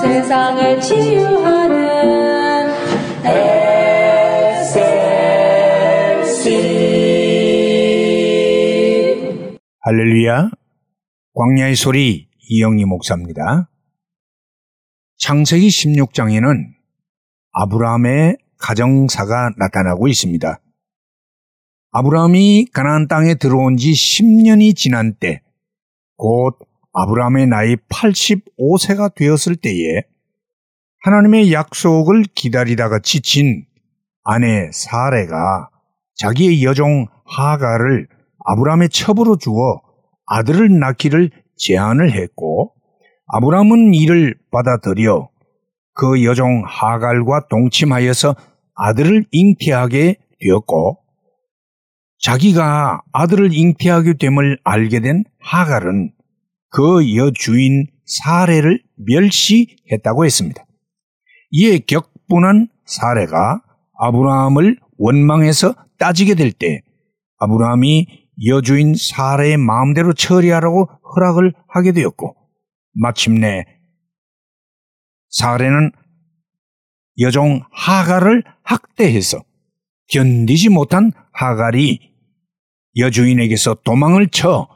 세상을 치유하는 SLC 할렐루야. 광야의 소리 이영리 목사입니다. 창세기 16장에는 아브라함의 가정사가 나타나고 있습니다. 아브라함이 가나안 땅에 들어온 지 10년이 지난 때, 곧 아브라함의 나이 85세가 되었을 때에 하나님의 약속을 기다리다가 지친 아내 사레가 자기의 여종 하가를 아브라함의 첩으로 주어 아들을 낳기를 제안을 했고 아브라함은 이를 받아들여 그 여종 하갈과 동침하여서 아들을 잉태하게 되었고 자기가 아들을 잉태하게 됨을 알게 된 하갈은 그 여주인 사례를 멸시했다고 했습니다. 이에 격분한 사례가 아브라함을 원망해서 따지게 될 때 아브라함이 여주인 사례의 마음대로 처리하라고 허락을 하게 되었고 마침내 사례는 여종 하갈을 학대해서 견디지 못한 하갈이 여주인에게서 도망을 쳐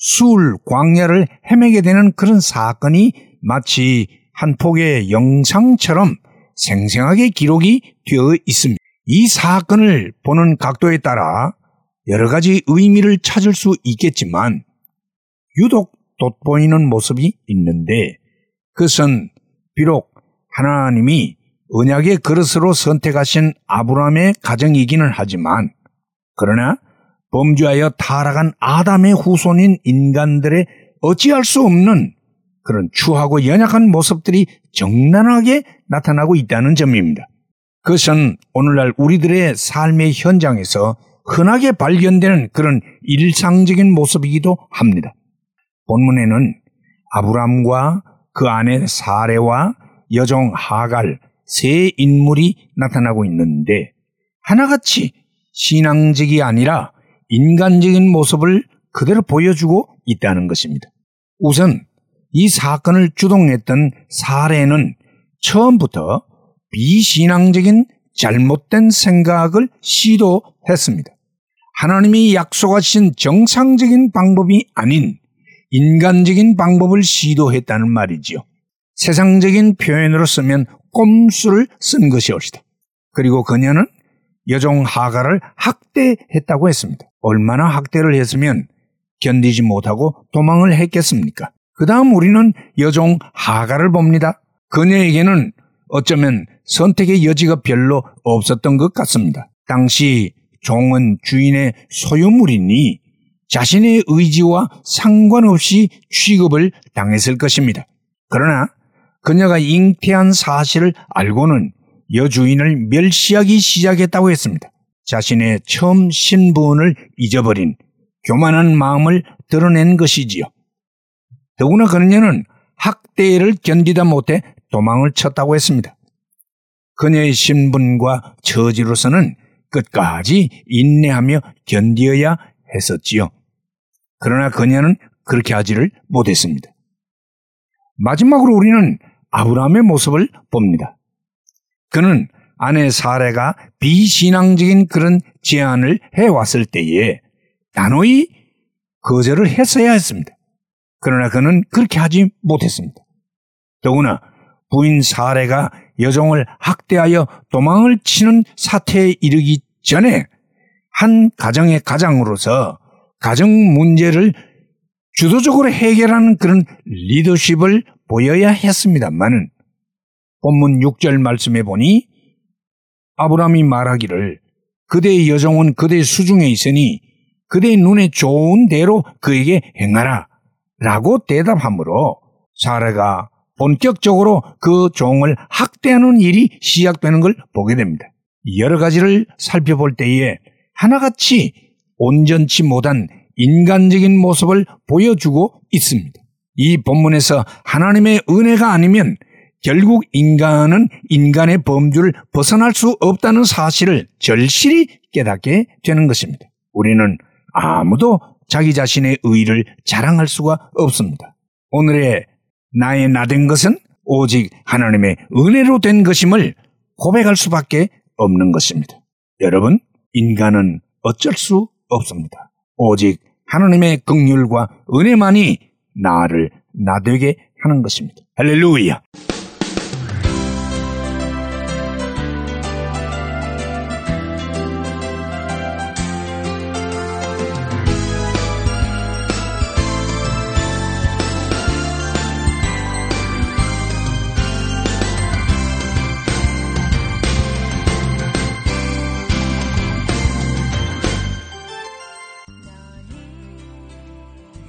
수울 광야를 헤매게 되는 그런 사건이 마치 한 폭의 영상처럼 생생하게 기록이 되어 있습니다. 이 사건을 보는 각도에 따라 여러 가지 의미를 찾을 수 있겠지만 유독 돋보이는 모습이 있는데 그것은 비록 하나님이 언약의 그릇으로 선택하신 아브라함의 가정이기는 하지만 그러나 범죄하여 타락한 아담의 후손인 인간들의 어찌할 수 없는 그런 추하고 연약한 모습들이 적나라하게 나타나고 있다는 점입니다. 그것은 오늘날 우리들의 삶의 현장에서 흔하게 발견되는 그런 일상적인 모습이기도 합니다. 본문에는 아브람과 그 아내 사레와 여종 하갈 세 인물이 나타나고 있는데 하나같이 신앙적이 아니라 인간적인 모습을 그대로 보여주고 있다는 것입니다. 우선 이 사건을 주동했던 사례는 처음부터 비신앙적인 잘못된 생각을 시도했습니다. 하나님이 약속하신 정상적인 방법이 아닌 인간적인 방법을 시도했다는 말이지요. 세상적인 표현으로 쓰면 꼼수를 쓴 것이 옳시다. 그리고 그녀는 여종 하가를 학대했다고 했습니다. 얼마나 학대를 했으면 견디지 못하고 도망을 했겠습니까? 그 다음 우리는 여종 하가를 봅니다. 그녀에게는 어쩌면 선택의 여지가 별로 없었던 것 같습니다. 당시 종은 주인의 소유물이니 자신의 의지와 상관없이 취급을 당했을 것입니다. 그러나 그녀가 잉태한 사실을 알고는 여주인을 멸시하기 시작했다고 했습니다. 자신의 처음 신분을 잊어버린 교만한 마음을 드러낸 것이지요. 더구나 그녀는 학대를 견디다 못해 도망을 쳤다고 했습니다. 그녀의 신분과 처지로서는 끝까지 인내하며 견디어야 했었지요. 그러나 그녀는 그렇게 하지를 못했습니다. 마지막으로 우리는 아브라함의 모습을 봅니다. 그는 아내 사례가 비신앙적인 그런 제안을 해왔을 때에 단호히 거절을 했어야 했습니다. 그러나 그는 그렇게 하지 못했습니다. 더구나 부인 사례가 여종을 학대하여 도망을 치는 사태에 이르기 전에 한 가정의 가장으로서 가정 문제를 주도적으로 해결하는 그런 리더십을 보여야 했습니다만은 본문 6절 말씀에 보니 아브라함이 말하기를 그대의 여종은 그대의 수중에 있으니 그대의 눈에 좋은 대로 그에게 행하라 라고 대답하므로 사례가 본격적으로 그 종을 학대하는 일이 시작되는 걸 보게 됩니다. 여러 가지를 살펴볼 때에 하나같이 온전치 못한 인간적인 모습을 보여주고 있습니다. 이 본문에서 하나님의 은혜가 아니면 결국 인간은 인간의 범주를 벗어날 수 없다는 사실을 절실히 깨닫게 되는 것입니다. 우리는 아무도 자기 자신의 의를 자랑할 수가 없습니다. 오늘의 나의 나 된 것은 오직 하나님의 은혜로 된 것임을 고백할 수밖에 없는 것입니다. 여러분, 인간은 어쩔 수 없습니다. 오직 하나님의 긍휼과 은혜만이 나를 나되게 하는 것입니다. 할렐루야!